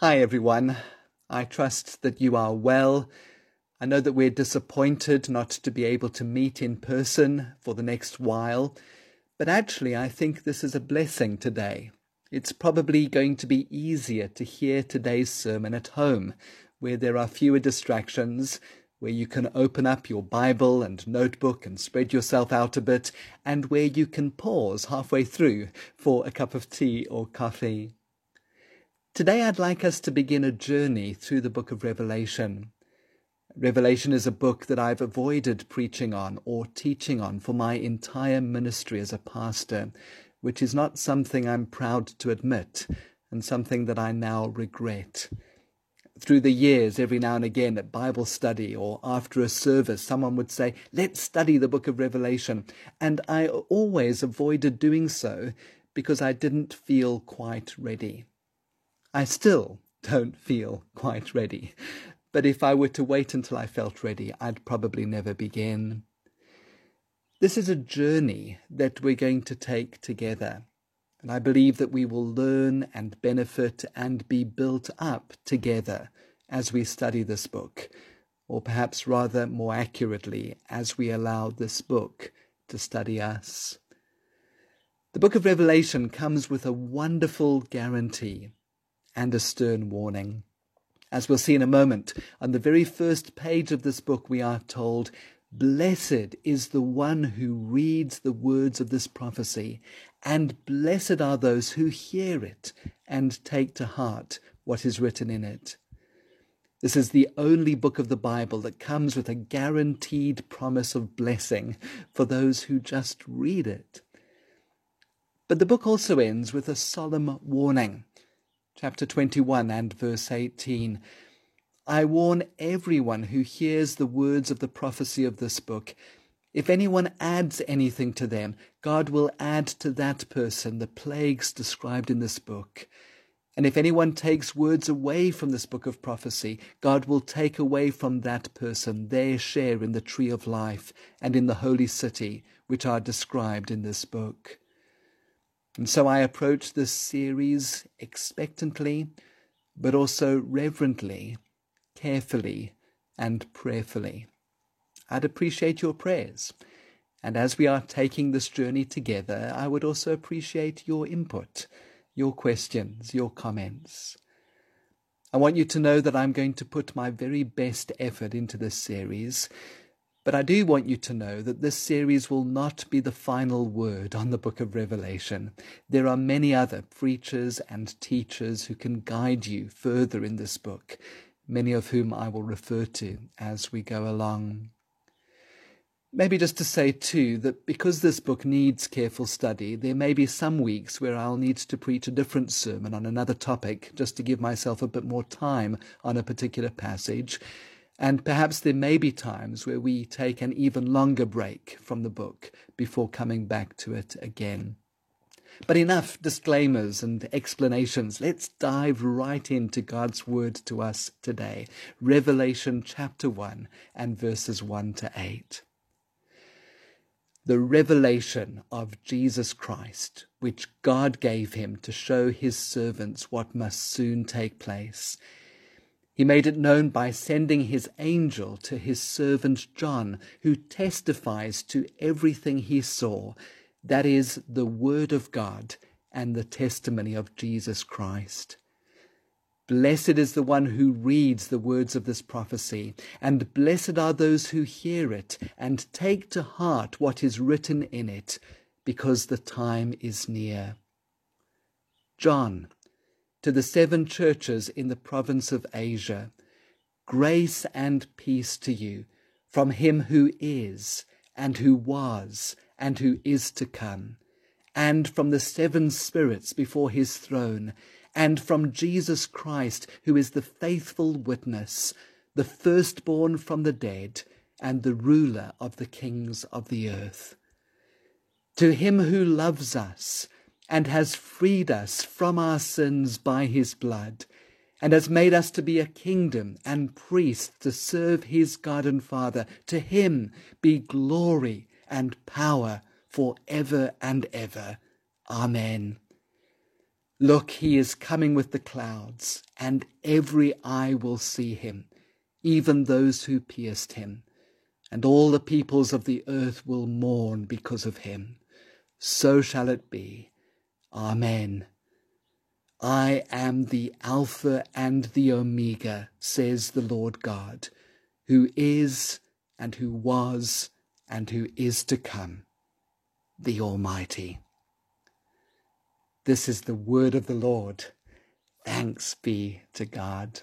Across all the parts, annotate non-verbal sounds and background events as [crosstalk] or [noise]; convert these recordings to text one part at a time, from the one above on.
Hi, everyone. I trust that you are well. I know that we're disappointed not to be able to meet in person for the next while, but actually, I think this is a blessing today. It's probably going to be easier to hear today's sermon at home, where there are fewer distractions, where you can open up your Bible and notebook and spread yourself out a bit, and where you can pause halfway through for a cup of tea or coffee. Today, I'd like us to begin a journey through the book of Revelation. Revelation is a book that I've avoided preaching on or teaching on for my entire ministry as a pastor, which is not something I'm proud to admit and something that I now regret. Through the years, every now and again at Bible study or after a service, someone would say, Let's study the book of Revelation. And I always avoided doing so because I didn't feel quite ready. I still don't feel quite ready, but if I were to wait until I felt ready, I'd probably never begin. This is a journey that we're going to take together, and I believe that we will learn and benefit and be built up together as we study this book, or perhaps rather more accurately, as we allow this book to study us. The book of Revelation comes with a wonderful guarantee and a stern warning. As we'll see in a moment, on the very first page of this book, we are told, Blessed is the one who reads the words of this prophecy, and blessed are those who hear it and take to heart what is written in it. This is the only book of the Bible that comes with a guaranteed promise of blessing for those who just read it. But the book also ends with a solemn warning chapter 21 and verse 18. I warn everyone who hears the words of the prophecy of this book. If anyone adds anything to them, God will add to that person the plagues described in this book. And if anyone takes words away from this book of prophecy, God will take away from that person their share in the tree of life and in the holy city, which are described in this book. And so I approach this series expectantly, but also reverently, carefully, and prayerfully. I'd appreciate your prayers. And as we are taking this journey together, I would also appreciate your input, your questions, your comments. I want you to know that I'm going to put my very best effort into this series but I do want you to know that this series will not be the final word on the book of Revelation. There are many other preachers and teachers who can guide you further in this book, many of whom I will refer to as we go along. Maybe just to say, too, that because this book needs careful study, there may be some weeks where I'll need to preach a different sermon on another topic just to give myself a bit more time on a particular passage. And perhaps there may be times where we take an even longer break from the book before coming back to it again. But enough disclaimers and explanations. Let's dive right into God's word to us today. Revelation chapter 1 and verses 1 to 8. The revelation of Jesus Christ, which God gave him to show his servants what must soon take place he made it known by sending his angel to his servant John, who testifies to everything he saw, that is, the Word of God and the testimony of Jesus Christ. Blessed is the one who reads the words of this prophecy, and blessed are those who hear it and take to heart what is written in it, because the time is near. John, to the seven churches in the province of Asia. Grace and peace to you from him who is, and who was, and who is to come, and from the seven spirits before his throne, and from Jesus Christ, who is the faithful witness, the firstborn from the dead, and the ruler of the kings of the earth. To him who loves us, and has freed us from our sins by his blood, and has made us to be a kingdom and priests to serve his God and Father. To him be glory and power for ever and ever. Amen. Look, he is coming with the clouds, and every eye will see him, even those who pierced him, and all the peoples of the earth will mourn because of him. So shall it be. Amen. I am the Alpha and the Omega, says the Lord God, who is, and who was, and who is to come, the Almighty. This is the word of the Lord. Thanks be to God.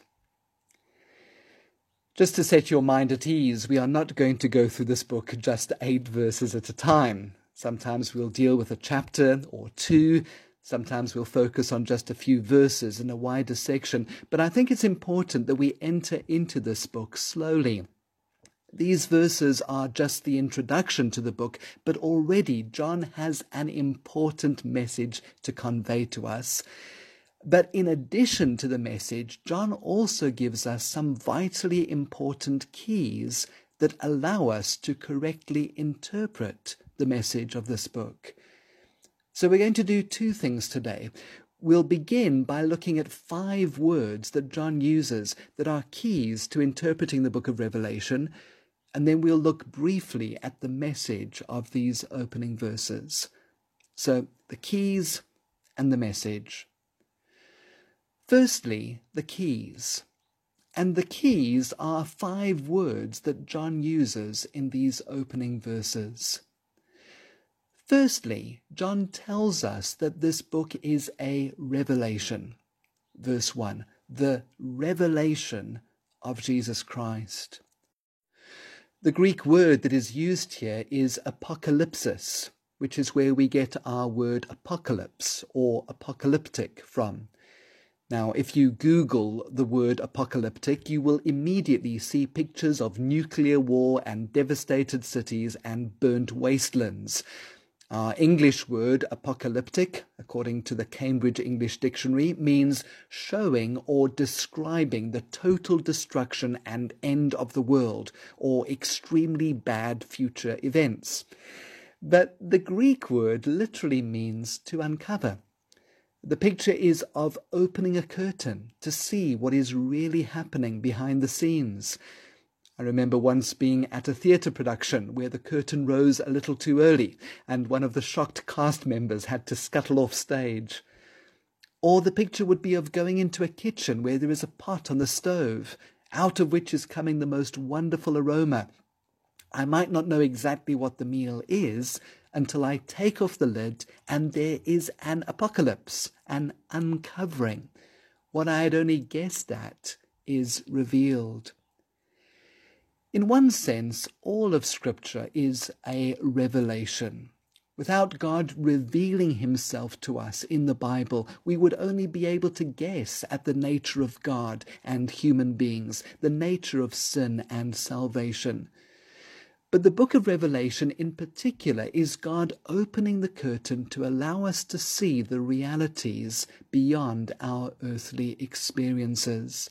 Just to set your mind at ease, we are not going to go through this book just eight verses at a time. Sometimes we'll deal with a chapter or two. Sometimes we'll focus on just a few verses in a wider section. But I think it's important that we enter into this book slowly. These verses are just the introduction to the book, but already John has an important message to convey to us. But in addition to the message, John also gives us some vitally important keys that allow us to correctly interpret the message of this book. So we're going to do two things today. We'll begin by looking at five words that John uses that are keys to interpreting the book of Revelation and then we'll look briefly at the message of these opening verses. So, the keys and the message. Firstly, the keys. And the keys are five words that John uses in these opening verses. Firstly, John tells us that this book is a revelation. Verse 1 The revelation of Jesus Christ. The Greek word that is used here is apocalypsis, which is where we get our word apocalypse or apocalyptic from. Now, if you Google the word apocalyptic, you will immediately see pictures of nuclear war and devastated cities and burnt wastelands. Our English word apocalyptic, according to the Cambridge English Dictionary, means showing or describing the total destruction and end of the world, or extremely bad future events. But the Greek word literally means to uncover. The picture is of opening a curtain to see what is really happening behind the scenes. I remember once being at a theatre production where the curtain rose a little too early and one of the shocked cast members had to scuttle off stage. Or the picture would be of going into a kitchen where there is a pot on the stove, out of which is coming the most wonderful aroma. I might not know exactly what the meal is until I take off the lid and there is an apocalypse, an uncovering. What I had only guessed at is revealed. In one sense, all of Scripture is a revelation. Without God revealing himself to us in the Bible, we would only be able to guess at the nature of God and human beings, the nature of sin and salvation. But the book of Revelation in particular is God opening the curtain to allow us to see the realities beyond our earthly experiences.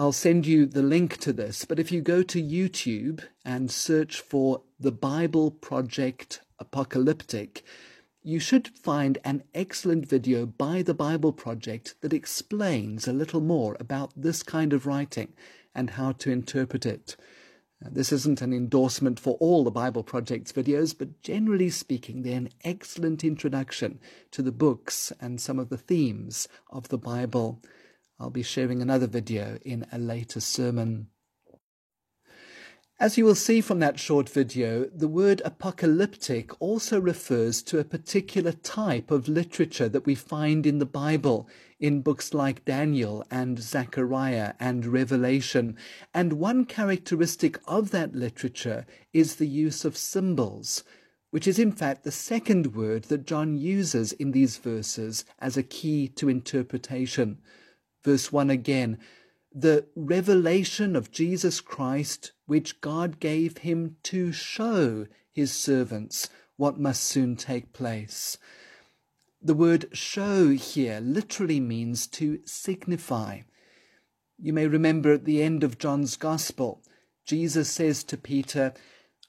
I'll send you the link to this, but if you go to YouTube and search for the Bible Project Apocalyptic, you should find an excellent video by the Bible Project that explains a little more about this kind of writing and how to interpret it. This isn't an endorsement for all the Bible Project's videos, but generally speaking, they're an excellent introduction to the books and some of the themes of the Bible. I'll be sharing another video in a later sermon. As you will see from that short video, the word apocalyptic also refers to a particular type of literature that we find in the Bible, in books like Daniel and Zechariah and Revelation. And one characteristic of that literature is the use of symbols, which is in fact the second word that John uses in these verses as a key to interpretation. Verse 1 again the revelation of Jesus Christ, which God gave him to show his servants what must soon take place. The word show here literally means to signify. You may remember at the end of John's Gospel, Jesus says to Peter,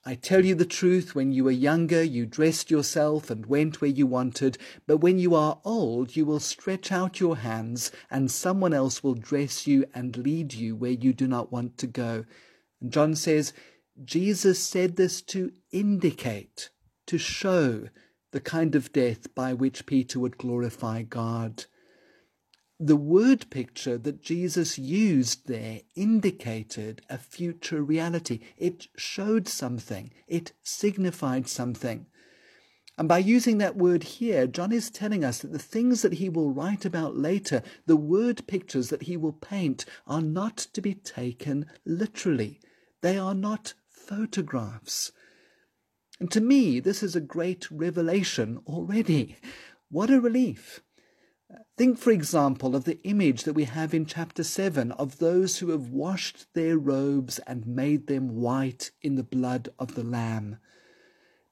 I tell you the truth, when you were younger, you dressed yourself and went where you wanted, but when you are old, you will stretch out your hands, and someone else will dress you and lead you where you do not want to go. And John says, Jesus said this to indicate, to show the kind of death by which Peter would glorify God the word picture that Jesus used there indicated a future reality. It showed something, it signified something. And by using that word here, John is telling us that the things that he will write about later, the word pictures that he will paint, are not to be taken literally. They are not photographs. And to me, this is a great revelation already. What a relief! Think, for example, of the image that we have in chapter 7 of those who have washed their robes and made them white in the blood of the Lamb.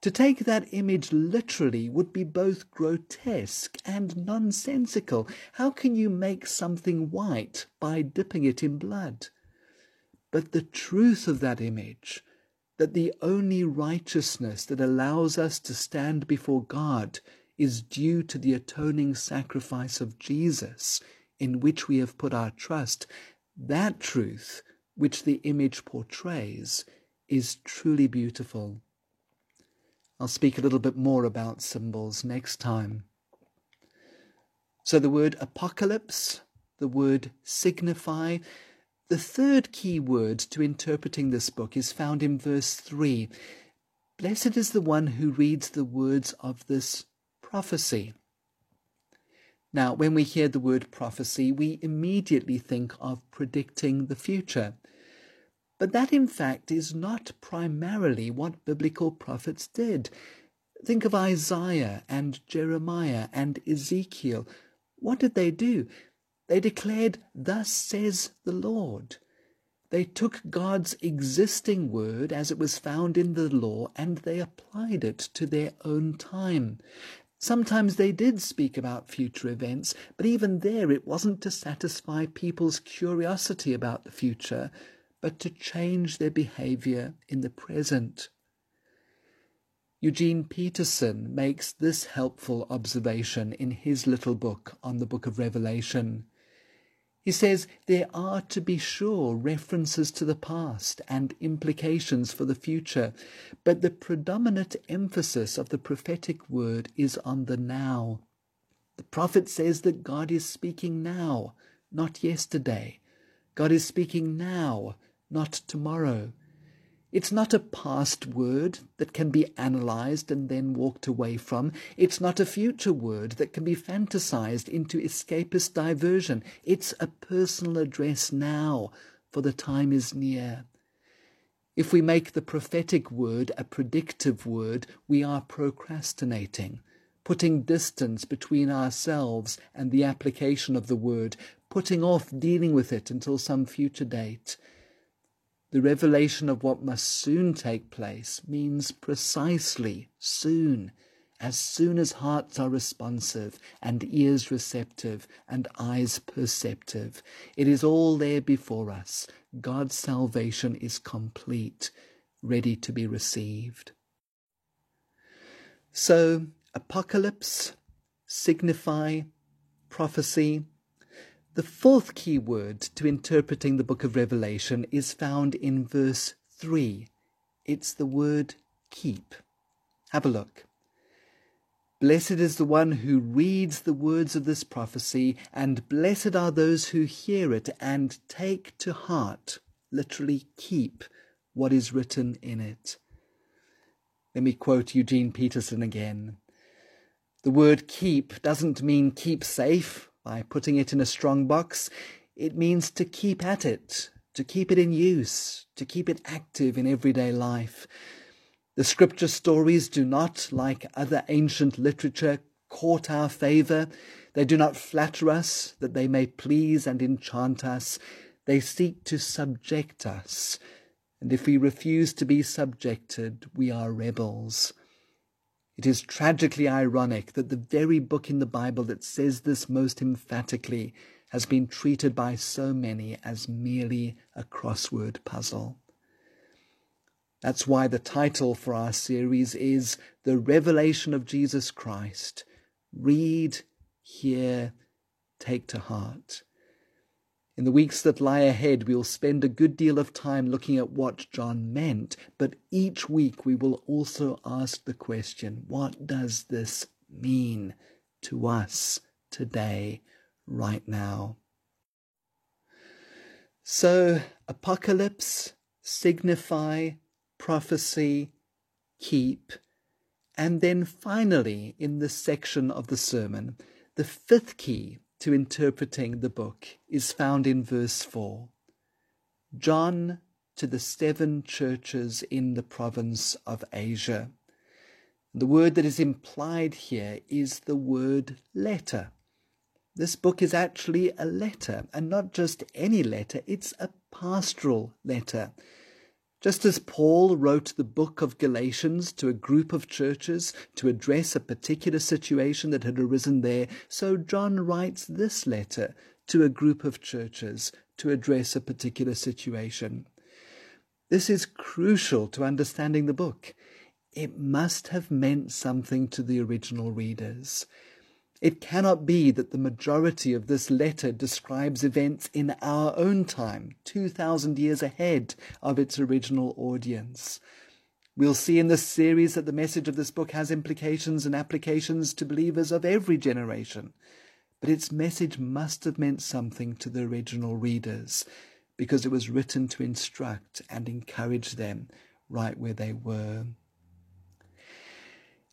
To take that image literally would be both grotesque and nonsensical. How can you make something white by dipping it in blood? But the truth of that image, that the only righteousness that allows us to stand before God is due to the atoning sacrifice of Jesus in which we have put our trust, that truth which the image portrays is truly beautiful. I'll speak a little bit more about symbols next time. So the word apocalypse, the word signify, the third key word to interpreting this book is found in verse 3. Blessed is the one who reads the words of this prophecy. Now, when we hear the word prophecy, we immediately think of predicting the future. But that, in fact, is not primarily what biblical prophets did. Think of Isaiah and Jeremiah and Ezekiel. What did they do? They declared, Thus says the Lord. They took God's existing word as it was found in the law and they applied it to their own time. Sometimes they did speak about future events, but even there it wasn't to satisfy people's curiosity about the future, but to change their behavior in the present. Eugene Peterson makes this helpful observation in his little book on the book of Revelation. He says there are, to be sure, references to the past and implications for the future, but the predominant emphasis of the prophetic word is on the now. The prophet says that God is speaking now, not yesterday. God is speaking now, not tomorrow. It's not a past word that can be analyzed and then walked away from. It's not a future word that can be fantasized into escapist diversion. It's a personal address now, for the time is near. If we make the prophetic word a predictive word, we are procrastinating, putting distance between ourselves and the application of the word, putting off dealing with it until some future date. The revelation of what must soon take place means precisely soon, as soon as hearts are responsive and ears receptive and eyes perceptive. It is all there before us. God's salvation is complete, ready to be received. So, apocalypse, signify, prophecy, the fourth key word to interpreting the book of Revelation is found in verse 3. It's the word keep. Have a look. Blessed is the one who reads the words of this prophecy, and blessed are those who hear it and take to heart, literally keep, what is written in it. Let me quote Eugene Peterson again. The word keep doesn't mean keep safe by putting it in a strong box, it means to keep at it, to keep it in use, to keep it active in everyday life. The scripture stories do not, like other ancient literature, court our favour. They do not flatter us that they may please and enchant us. They seek to subject us. And if we refuse to be subjected, we are rebels. It is tragically ironic that the very book in the Bible that says this most emphatically has been treated by so many as merely a crossword puzzle. That's why the title for our series is The Revelation of Jesus Christ. Read, hear, take to heart. In the weeks that lie ahead, we will spend a good deal of time looking at what John meant, but each week we will also ask the question what does this mean to us today, right now? So, apocalypse, signify, prophecy, keep, and then finally, in this section of the sermon, the fifth key to interpreting the book is found in verse 4. John to the seven churches in the province of Asia. The word that is implied here is the word letter. This book is actually a letter, and not just any letter, it's a pastoral letter. Just as Paul wrote the book of Galatians to a group of churches to address a particular situation that had arisen there, so John writes this letter to a group of churches to address a particular situation. This is crucial to understanding the book. It must have meant something to the original readers. It cannot be that the majority of this letter describes events in our own time, 2,000 years ahead of its original audience. We'll see in this series that the message of this book has implications and applications to believers of every generation. But its message must have meant something to the original readers, because it was written to instruct and encourage them right where they were.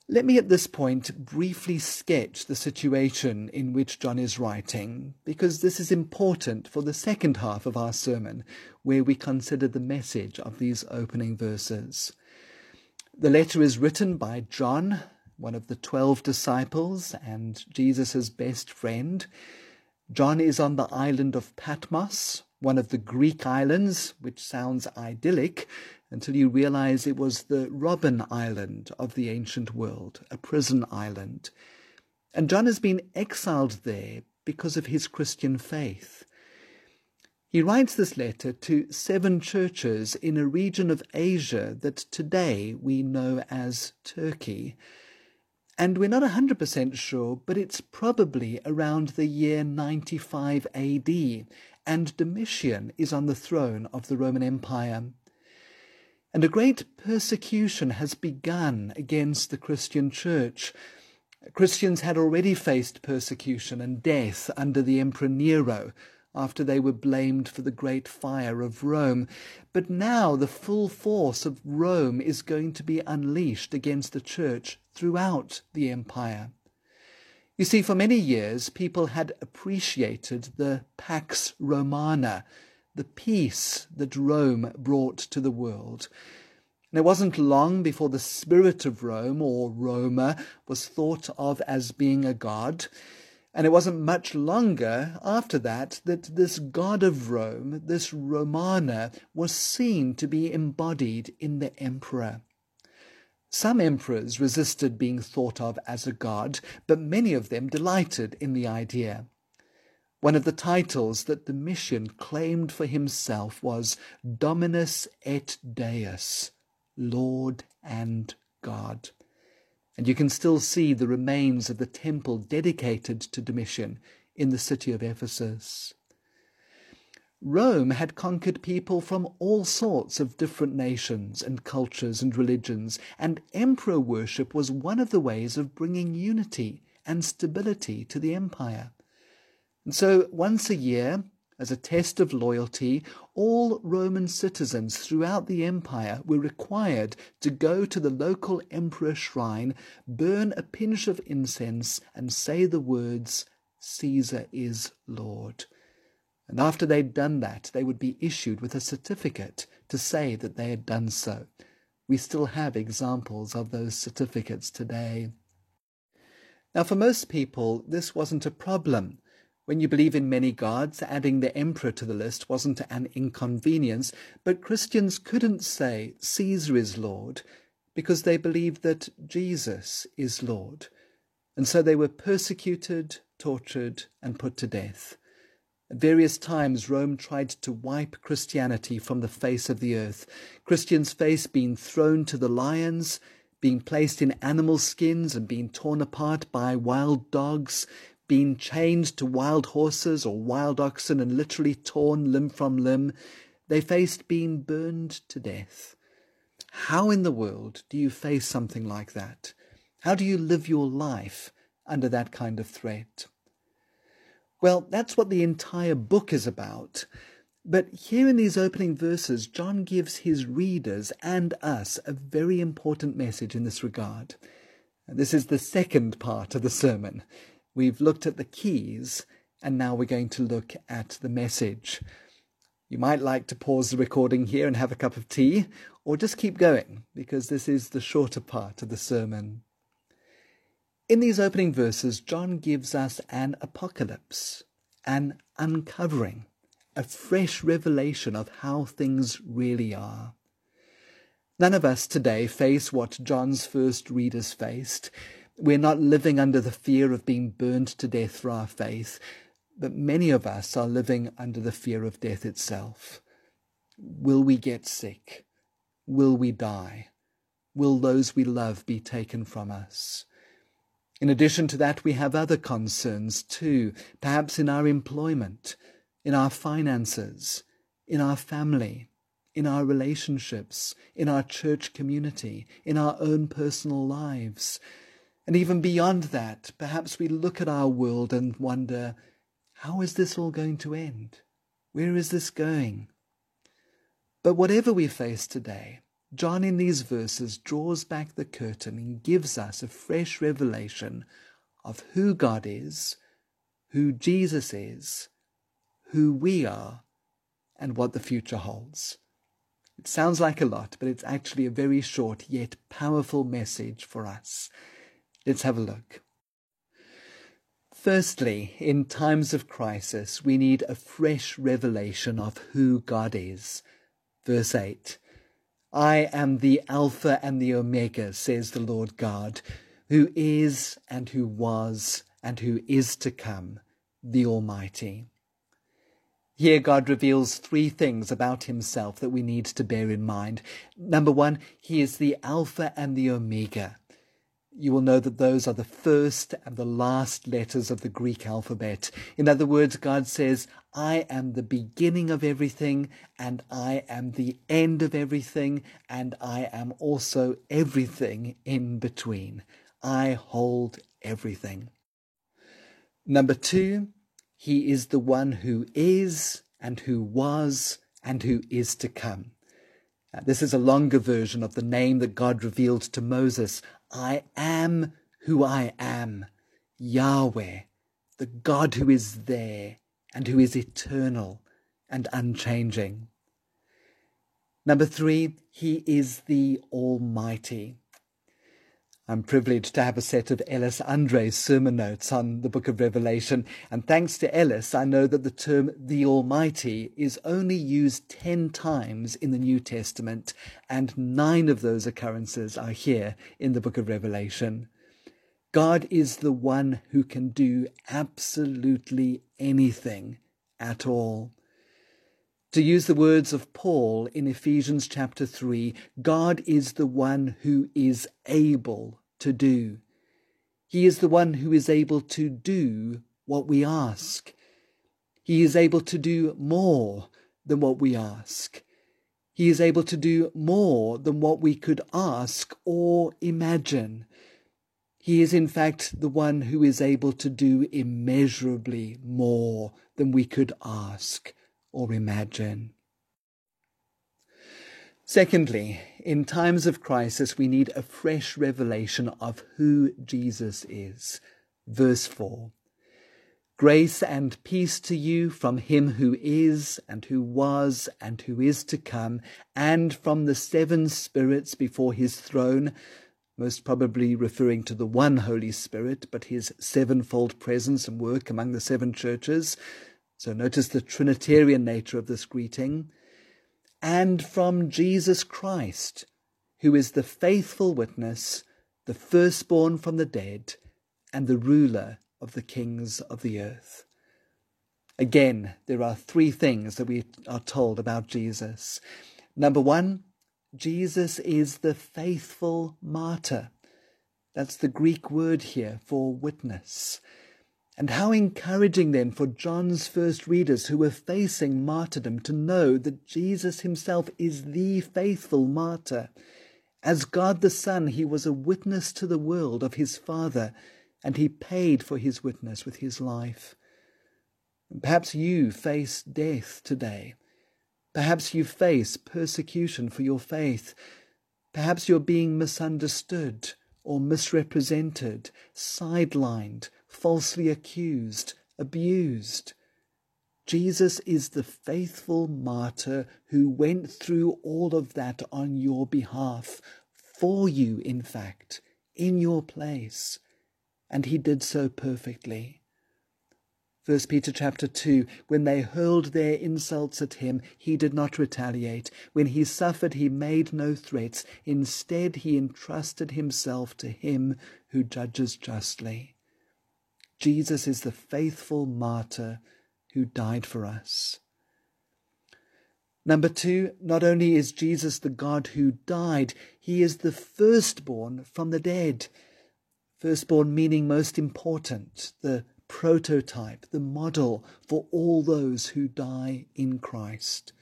Let me at this point briefly sketch the situation in which John is writing, because this is important for the second half of our sermon, where we consider the message of these opening verses. The letter is written by John, one of the twelve disciples and Jesus' best friend. John is on the island of Patmos, one of the Greek islands, which sounds idyllic, until you realize it was the Robben Island of the ancient world, a prison island. And John has been exiled there because of his Christian faith. He writes this letter to seven churches in a region of Asia that today we know as Turkey. And we're not 100% sure, but it's probably around the year 95 AD, and Domitian is on the throne of the Roman Empire and a great persecution has begun against the Christian church. Christians had already faced persecution and death under the Emperor Nero after they were blamed for the great fire of Rome. But now the full force of Rome is going to be unleashed against the church throughout the empire. You see, for many years, people had appreciated the Pax Romana, the peace that Rome brought to the world. And it wasn't long before the spirit of Rome, or Roma, was thought of as being a god. And it wasn't much longer after that that this god of Rome, this Romana, was seen to be embodied in the emperor. Some emperors resisted being thought of as a god, but many of them delighted in the idea. One of the titles that Domitian claimed for himself was Dominus et Deus, Lord and God. And you can still see the remains of the temple dedicated to Domitian in the city of Ephesus. Rome had conquered people from all sorts of different nations and cultures and religions, and emperor worship was one of the ways of bringing unity and stability to the empire. And so once a year, as a test of loyalty, all Roman citizens throughout the empire were required to go to the local emperor shrine, burn a pinch of incense, and say the words, Caesar is Lord. And after they'd done that, they would be issued with a certificate to say that they had done so. We still have examples of those certificates today. Now, for most people, this wasn't a problem. When you believe in many gods, adding the emperor to the list wasn't an inconvenience, but Christians couldn't say Caesar is Lord because they believed that Jesus is Lord. And so they were persecuted, tortured, and put to death. At various times, Rome tried to wipe Christianity from the face of the earth. Christians faced being thrown to the lions, being placed in animal skins and being torn apart by wild dogs, being chained to wild horses or wild oxen and literally torn limb from limb. They faced being burned to death. How in the world do you face something like that? How do you live your life under that kind of threat? Well, that's what the entire book is about. But here in these opening verses, John gives his readers and us a very important message in this regard. This is the second part of the sermon. We've looked at the keys, and now we're going to look at the message. You might like to pause the recording here and have a cup of tea, or just keep going, because this is the shorter part of the sermon. In these opening verses, John gives us an apocalypse, an uncovering, a fresh revelation of how things really are. None of us today face what John's first readers faced. We're not living under the fear of being burned to death for our faith, but many of us are living under the fear of death itself. Will we get sick? Will we die? Will those we love be taken from us? In addition to that, we have other concerns too, perhaps in our employment, in our finances, in our family, in our relationships, in our church community, in our own personal lives. And even beyond that, perhaps we look at our world and wonder, how is this all going to end? Where is this going? But whatever we face today, John in these verses draws back the curtain and gives us a fresh revelation of who God is, who Jesus is, who we are, and what the future holds. It sounds like a lot, but it's actually a very short yet powerful message for us. Let's have a look. Firstly, in times of crisis, we need a fresh revelation of who God is. Verse 8 I am the Alpha and the Omega, says the Lord God, who is and who was and who is to come, the Almighty. Here, God reveals three things about himself that we need to bear in mind. Number one, he is the Alpha and the Omega you will know that those are the first and the last letters of the Greek alphabet. In other words, God says, I am the beginning of everything, and I am the end of everything, and I am also everything in between. I hold everything. Number two, He is the one who is, and who was, and who is to come. This is a longer version of the name that God revealed to Moses. I am who I am, Yahweh, the God who is there and who is eternal and unchanging. Number three, He is the Almighty. I'm privileged to have a set of Ellis Andre's sermon notes on the book of Revelation, and thanks to Ellis, I know that the term the Almighty is only used ten times in the New Testament, and nine of those occurrences are here in the book of Revelation. God is the one who can do absolutely anything at all. To use the words of Paul in Ephesians chapter 3, God is the one who is able to do. He is the one who is able to do what we ask. He is able to do more than what we ask. He is able to do more than what we could ask or imagine. He is in fact the one who is able to do immeasurably more than we could ask or imagine. Secondly, in times of crisis, we need a fresh revelation of who Jesus is. Verse 4 Grace and peace to you from him who is, and who was, and who is to come, and from the seven spirits before his throne, most probably referring to the one Holy Spirit, but his sevenfold presence and work among the seven churches, so notice the Trinitarian nature of this greeting. And from Jesus Christ, who is the faithful witness, the firstborn from the dead, and the ruler of the kings of the earth. Again, there are three things that we are told about Jesus. Number one, Jesus is the faithful martyr. That's the Greek word here for witness. And how encouraging then for John's first readers who were facing martyrdom to know that Jesus himself is the faithful martyr. As God the Son, he was a witness to the world of his Father, and he paid for his witness with his life. Perhaps you face death today. Perhaps you face persecution for your faith. Perhaps you're being misunderstood or misrepresented, sidelined, falsely accused, abused. Jesus is the faithful martyr who went through all of that on your behalf, for you, in fact, in your place, and he did so perfectly. 1 Peter chapter 2 When they hurled their insults at him, he did not retaliate. When he suffered, he made no threats. Instead, he entrusted himself to him who judges justly. Jesus is the faithful martyr who died for us. Number two, not only is Jesus the God who died, he is the firstborn from the dead. Firstborn meaning most important, the prototype, the model for all those who die in Christ.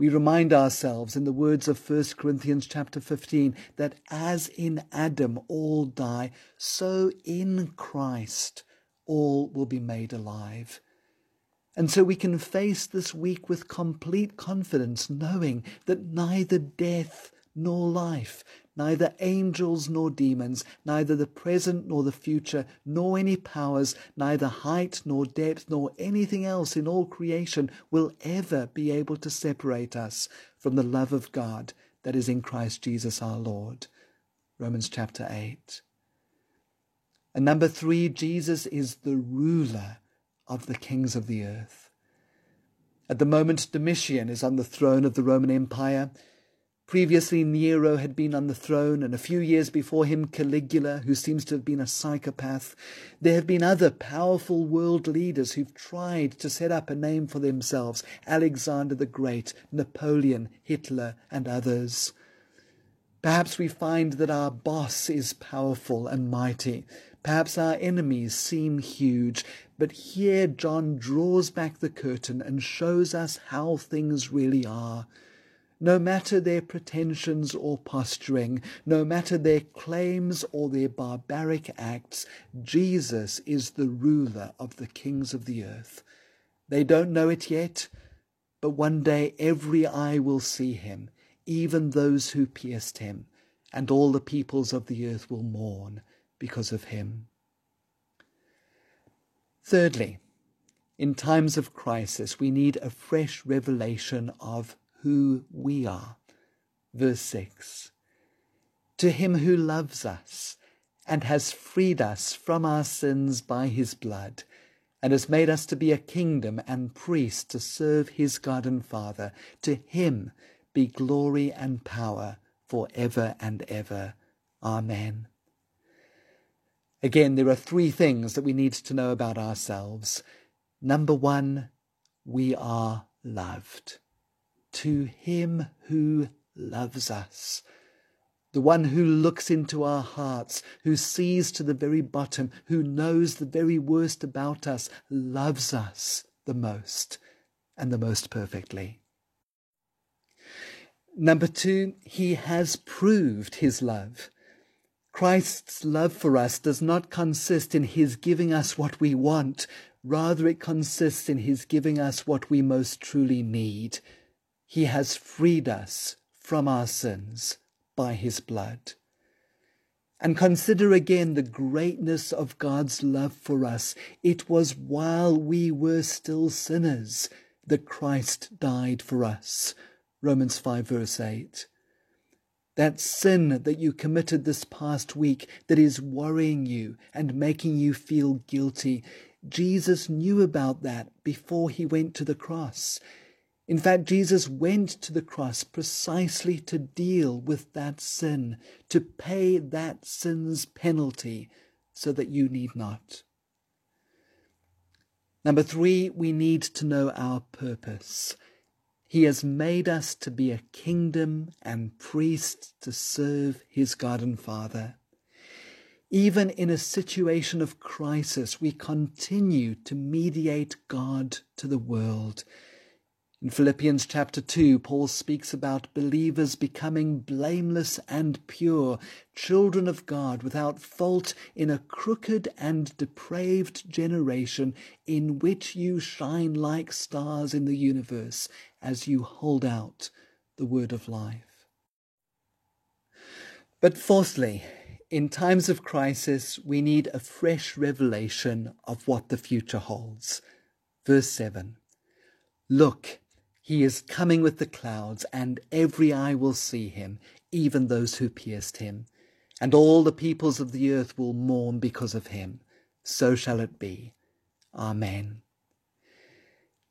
We remind ourselves in the words of 1 Corinthians chapter 15 that as in Adam all die, so in Christ all will be made alive. And so we can face this week with complete confidence, knowing that neither death nor life, neither angels nor demons, neither the present nor the future, nor any powers, neither height nor depth, nor anything else in all creation will ever be able to separate us from the love of God that is in Christ Jesus our Lord. Romans chapter 8. And number three, Jesus is the ruler of the kings of the earth. At the moment, Domitian is on the throne of the Roman Empire. Previously, Nero had been on the throne, and a few years before him, Caligula, who seems to have been a psychopath. There have been other powerful world leaders who've tried to set up a name for themselves Alexander the Great, Napoleon, Hitler, and others. Perhaps we find that our boss is powerful and mighty. Perhaps our enemies seem huge, but here John draws back the curtain and shows us how things really are. No matter their pretensions or posturing, no matter their claims or their barbaric acts, Jesus is the ruler of the kings of the earth. They don't know it yet, but one day every eye will see him, even those who pierced him, and all the peoples of the earth will mourn because of him. Thirdly, in times of crisis, we need a fresh revelation of who we are. Verse 6 To him who loves us and has freed us from our sins by his blood, and has made us to be a kingdom and priests to serve his God and Father, to him be glory and power for ever and ever. Amen. Again, there are three things that we need to know about ourselves. Number one, we are loved to him who loves us. The one who looks into our hearts, who sees to the very bottom, who knows the very worst about us, loves us the most and the most perfectly. Number two, he has proved his love. Christ's love for us does not consist in his giving us what we want, rather, it consists in his giving us what we most truly need he has freed us from our sins by his blood. And consider again the greatness of God's love for us. It was while we were still sinners that Christ died for us. Romans 5, verse 8. That sin that you committed this past week that is worrying you and making you feel guilty, Jesus knew about that before he went to the cross. In fact, Jesus went to the cross precisely to deal with that sin, to pay that sin's penalty, so that you need not. Number three, we need to know our purpose. He has made us to be a kingdom and priests to serve his God and Father. Even in a situation of crisis, we continue to mediate God to the world. In Philippians chapter 2, Paul speaks about believers becoming blameless and pure, children of God without fault in a crooked and depraved generation in which you shine like stars in the universe as you hold out the word of life. But fourthly, in times of crisis, we need a fresh revelation of what the future holds. Verse 7 Look, he is coming with the clouds, and every eye will see him, even those who pierced him. And all the peoples of the earth will mourn because of him. So shall it be. Amen.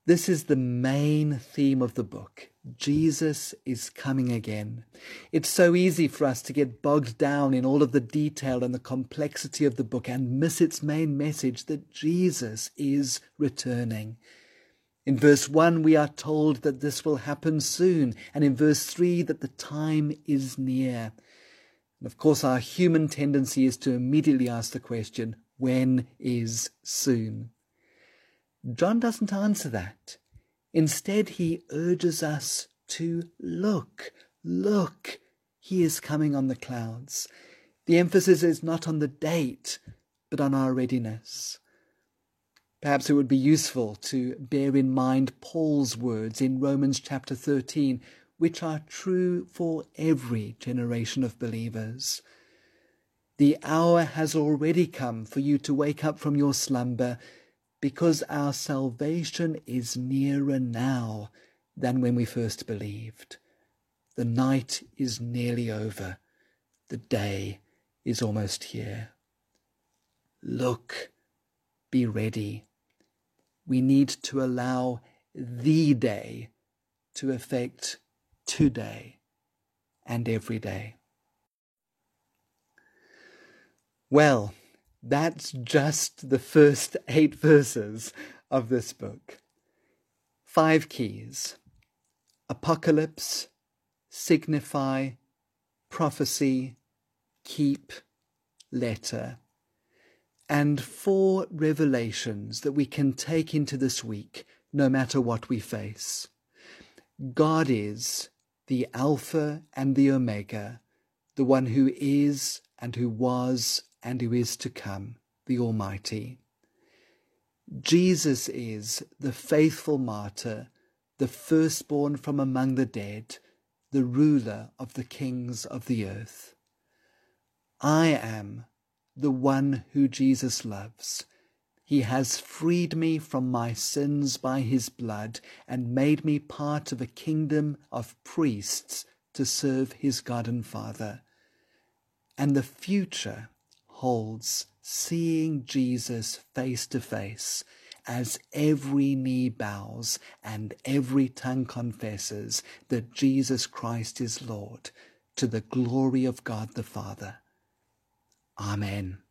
This is the main theme of the book. Jesus is coming again. It's so easy for us to get bogged down in all of the detail and the complexity of the book and miss its main message that Jesus is returning. In verse 1, we are told that this will happen soon, and in verse 3, that the time is near. And of course, our human tendency is to immediately ask the question, when is soon? John doesn't answer that. Instead, he urges us to look, look. He is coming on the clouds. The emphasis is not on the date, but on our readiness. Perhaps it would be useful to bear in mind Paul's words in Romans chapter 13, which are true for every generation of believers. The hour has already come for you to wake up from your slumber because our salvation is nearer now than when we first believed. The night is nearly over. The day is almost here. Look, be ready. We need to allow the day to affect today and every day. Well, that's just the first [laughs] eight verses of this book. Five keys apocalypse, signify, prophecy, keep, letter. And four revelations that we can take into this week, no matter what we face. God is the Alpha and the Omega, the one who is and who was and who is to come, the Almighty. Jesus is the faithful martyr, the firstborn from among the dead, the ruler of the kings of the earth. I am the one who Jesus loves. He has freed me from my sins by his blood and made me part of a kingdom of priests to serve his God and Father. And the future holds seeing Jesus face to face as every knee bows and every tongue confesses that Jesus Christ is Lord to the glory of God the Father. Amen.